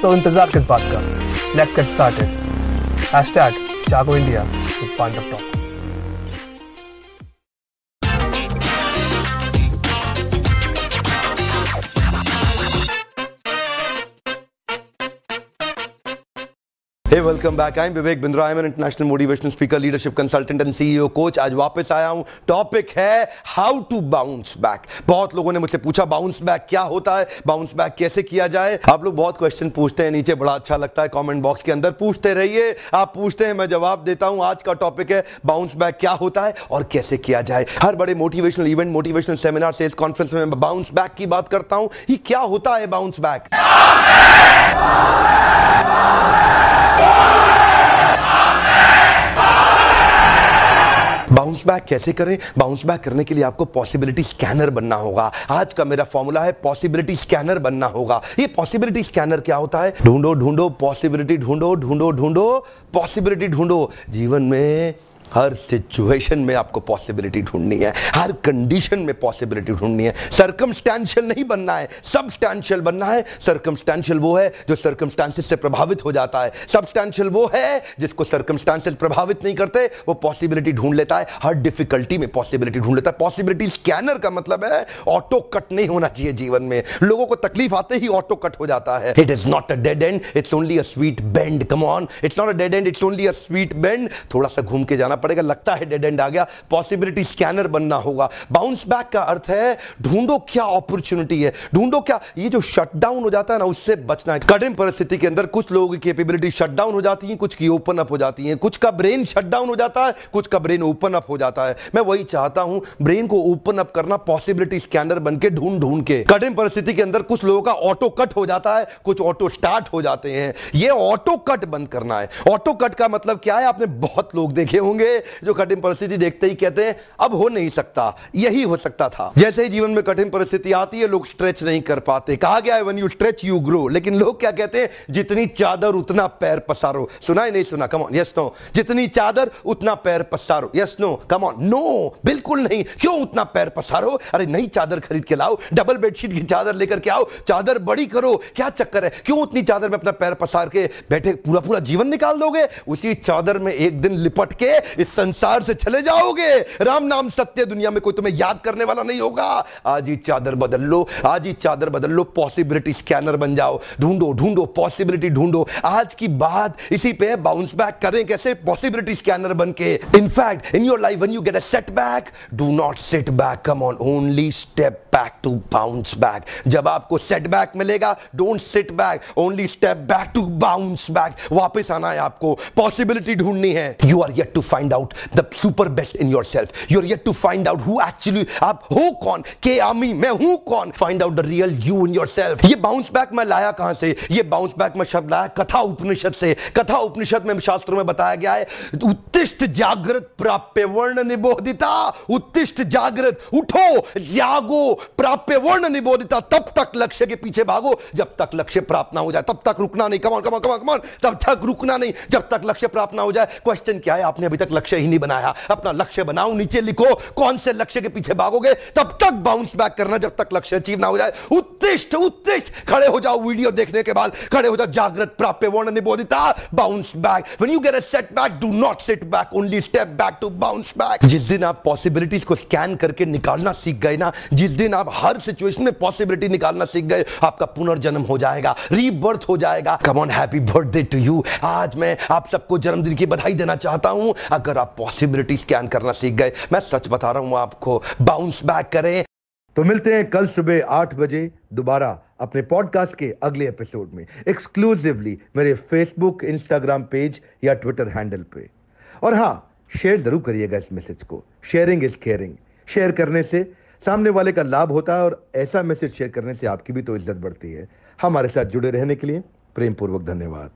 so इंतज़ार किस बात का? Let's get started hashtag with Pandav talks welcome back I am Vivek Bindra I am international motivational speaker leadership consultant and CEO coach आज वापस आया हूँ। टॉपिक है हाउ टू बाउंस बैक बहुत लोगों ने मुझसे पूछा बाउंस बैक क्या होता है? बाउंस बैक कैसे किया जाए? आप लोग बहुत क्वेश्चन पूछते हैं, नीचे बड़ा अच्छा लगता है कमेंट बॉक्स के अंदर पूछते रहिए। आप पूछते हैं, मैं जवाब देता हूँ। आज का टॉपिक है बाउंस बैक क्या होता है और कैसे किया जाए? हर बड़े motivational event motivational seminar sales conference में बाउंस बैक की बात करता हूँ। ये क्या होता है बाउंस बैक बाउंस बैक कैसे करें? बाउंस बैक करने के लिए आपको पॉसिबिलिटी स्कैनर बनना होगा। आज का मेरा फॉर्मूला है पॉसिबिलिटी स्कैनर बनना होगा। ये पॉसिबिलिटी स्कैनर क्या होता है? ढूंढो ढूंढो पॉसिबिलिटी ढूंढो ढूंढो ढूंढो पॉसिबिलिटी ढूंढो। जीवन में हर सिचुएशन में आपको पॉसिबिलिटी ढूंढनी है। हर कंडीशन में पॉसिबिलिटी ढूंढनी है। सरकमस्टेंशियल नहीं बनना है। सबस्टैंशियल बनना है। सरकमस्टेंशियल वो है जो सरकमस्टांसिस से प्रभावित हो जाता है। सबस्टैंशियल वो है जिसको सरकमस्टांसिस प्रभावित नहीं करते, वो पॉसिबिलिटी ढूंढ लेता है। हर डिफिकल्टी में पॉसिबिलिटी ढूंढ लेता है। पॉसिबिलिटी स्कैनर का मतलब है ऑटो कट नहीं होना चाहिए जीवन में। लोगों को तकलीफ़ आते ही ऑटो कट हो जाता है। It is not a dead end it's only a sweet bend come on it's not a dead end it's only a sweet bend थोड़ा सा घूम के जाना पड़ेगा, लगता है डेड एंड आ गया पॉसिबिलिटी स्कैनर बनना होगा। बाउंस बैक का अर्थ है, ढूंढो क्या अपॉर्चुनिटी है, ढूंढो क्या, ये जो शटडाउन हो जाता है ना, उससे बचना है। कठिन परिस्थिति के अंदर कुछ लोगों की कैपेबिलिटी शटडाउन हो जाती है, कुछ की ओपन अप हो जाती है। कुछ का ब्रेन शटडाउन हो जाता है, कुछ का ब्रेन ओपन अप हो जाता है। मैं वही चाहता हूँ ब्रेन को ओपन अप करना पॉसिबिलिटी स्कैनर बन के ढूंढ ढूंढ के। कठिन परिस्थिति के अंदर कुछ लोगों का ऑटो कट हो जाता है, कुछ ऑटो स्टार्ट हो जाते हैं। ये ऑटो कट बंद करना है। ऑटो कट का मतलब क्या है? आपने बहुत लोग देखे होंगे जो कठिन परिस्थिति देखते ही कहते हैं, अब हो नहीं सकता, यही हो सकता था। जैसे ही जीवन में कठिन परिस्थिति आती है, लोग स्ट्रेच नहीं कर पाते। कहा गया है when you stretch you grow लेकिन लोग क्या कहते हैं, जितनी चादर, उतना पैर पसारो। सुना ही नहीं, सुना। कम ऑन यस नो जितनी चादर, उतना पैर पसारो। Yes no come on no बिल्कुल नहीं। क्यों उतना पैर पसारो? अरे, नई चादर खरीद के लाओ, डबल बेडशीट की चादर लेकर के आओ, चादर बड़ी करो। क्या चक्कर है? क्यों उतनी चादर में अपना पैर पसार के बैठे पूरा पूरा जीवन निकाल दोगे? उसी चादर में एक दिन लिपट के इस संसार से चले जाओगे। राम नाम सत्य दुनिया में कोई तुम्हें याद करने वाला नहीं होगा। आज ही चादर बदल लो, आज ही चादर बदल लो पॉसिबिलिटी स्कैनर बन जाओ। ढूंढो ढूंढो पॉसिबिलिटी ढूंढो। आज की बात इसी पे बाउंस बैक करें कैसे? पॉसिबिलिटी स्कैनर बन के। In fact in your life when you get a setback do not sit back come on only step back to bounce back जब आपको सेटबैक मिलेगा don't sit back only step back to bounce back वापस आना है आपको। Possibility ढूंढनी है। You are yet to find the super best in yourself you are yet to find out who actually आप हो कौन के आमी मैं हूँ कौन find out the real you in yourself ये बाउंस बैक मैं लाया कहाँ से ये बाउंस बैक मैं शब्द लाया कथा उपनिषद से कथा उपनिषद में शास्त्रों में बताया गया है उत्तिष्ठ जागृत प्राप्य वर्ण निबोधिता उत्तिष्ठ जागृत उठो जागो प्राप्य वर्ण निबोधिता तब तक लक्ष्य के पीछे भागो जब तक लक्ष्य प्राप्त ना हो जाए तब तक रुकना नहीं कमान कमान कमान कमान तब तक रुकना नहीं जब तक लक्ष्य प्राप्त ना हो जाए क्वेश्चन क्या है आपने अभी तक लक्ष्य ही नहीं बनाया। अपना लक्ष्य बनाओ, नीचे लिखो, कौन से लक्ष्य के पीछे भागोगे, तब तक बाउंस बैक करना जब तक लक्ष्य अचीव ना हो जाए। उत्तिष्ठ उत्तिष्ठ खड़े हो जाओ वीडियो देखने के बाद, खड़े हो जाओ, जागृत, प्राप्य, वर्ण निबोधिता bounce back when you get a setback do not sit back only step back to bounce back जिस दिन आप पॉसिबिलिटीज को स्कैन करके निकालना सीख गए ना, जिस दिन आप हर सिचुएशन में पॉसिबिलिटी निकालना सीख गए, आपका पुनर्जन्म हो जाएगा रीबर्थ हो जाएगा। Come on happy birthday to you आज मैं आप सबको जन्मदिन की बधाई देना चाहता हूँ। अगर आप पॉसिबिलिटी स्कैन करना सीख गए, मैं सच बता रहा हूँ आपको बाउंस बैक करें। तो मिलते हैं कल सुबह आठ बजे दोबारा अपने पॉडकास्ट के अगले एपिसोड में एक्सक्लूसिवली मेरे फेसबुक इंस्टाग्राम पेज या ट्विटर हैंडल पे। और हाँ शेयर ज़रूर करिएगा इस मैसेज को। शेयरिंग इज़ केयरिंग शेयर करने से सामने वाले का लाभ होता है और ऐसा मैसेज शेयर करने से आपकी भी तो इज़्ज़त बढ़ती है। हमारे साथ जुड़े रहने के लिए प्रेम पूर्वक धन्यवाद।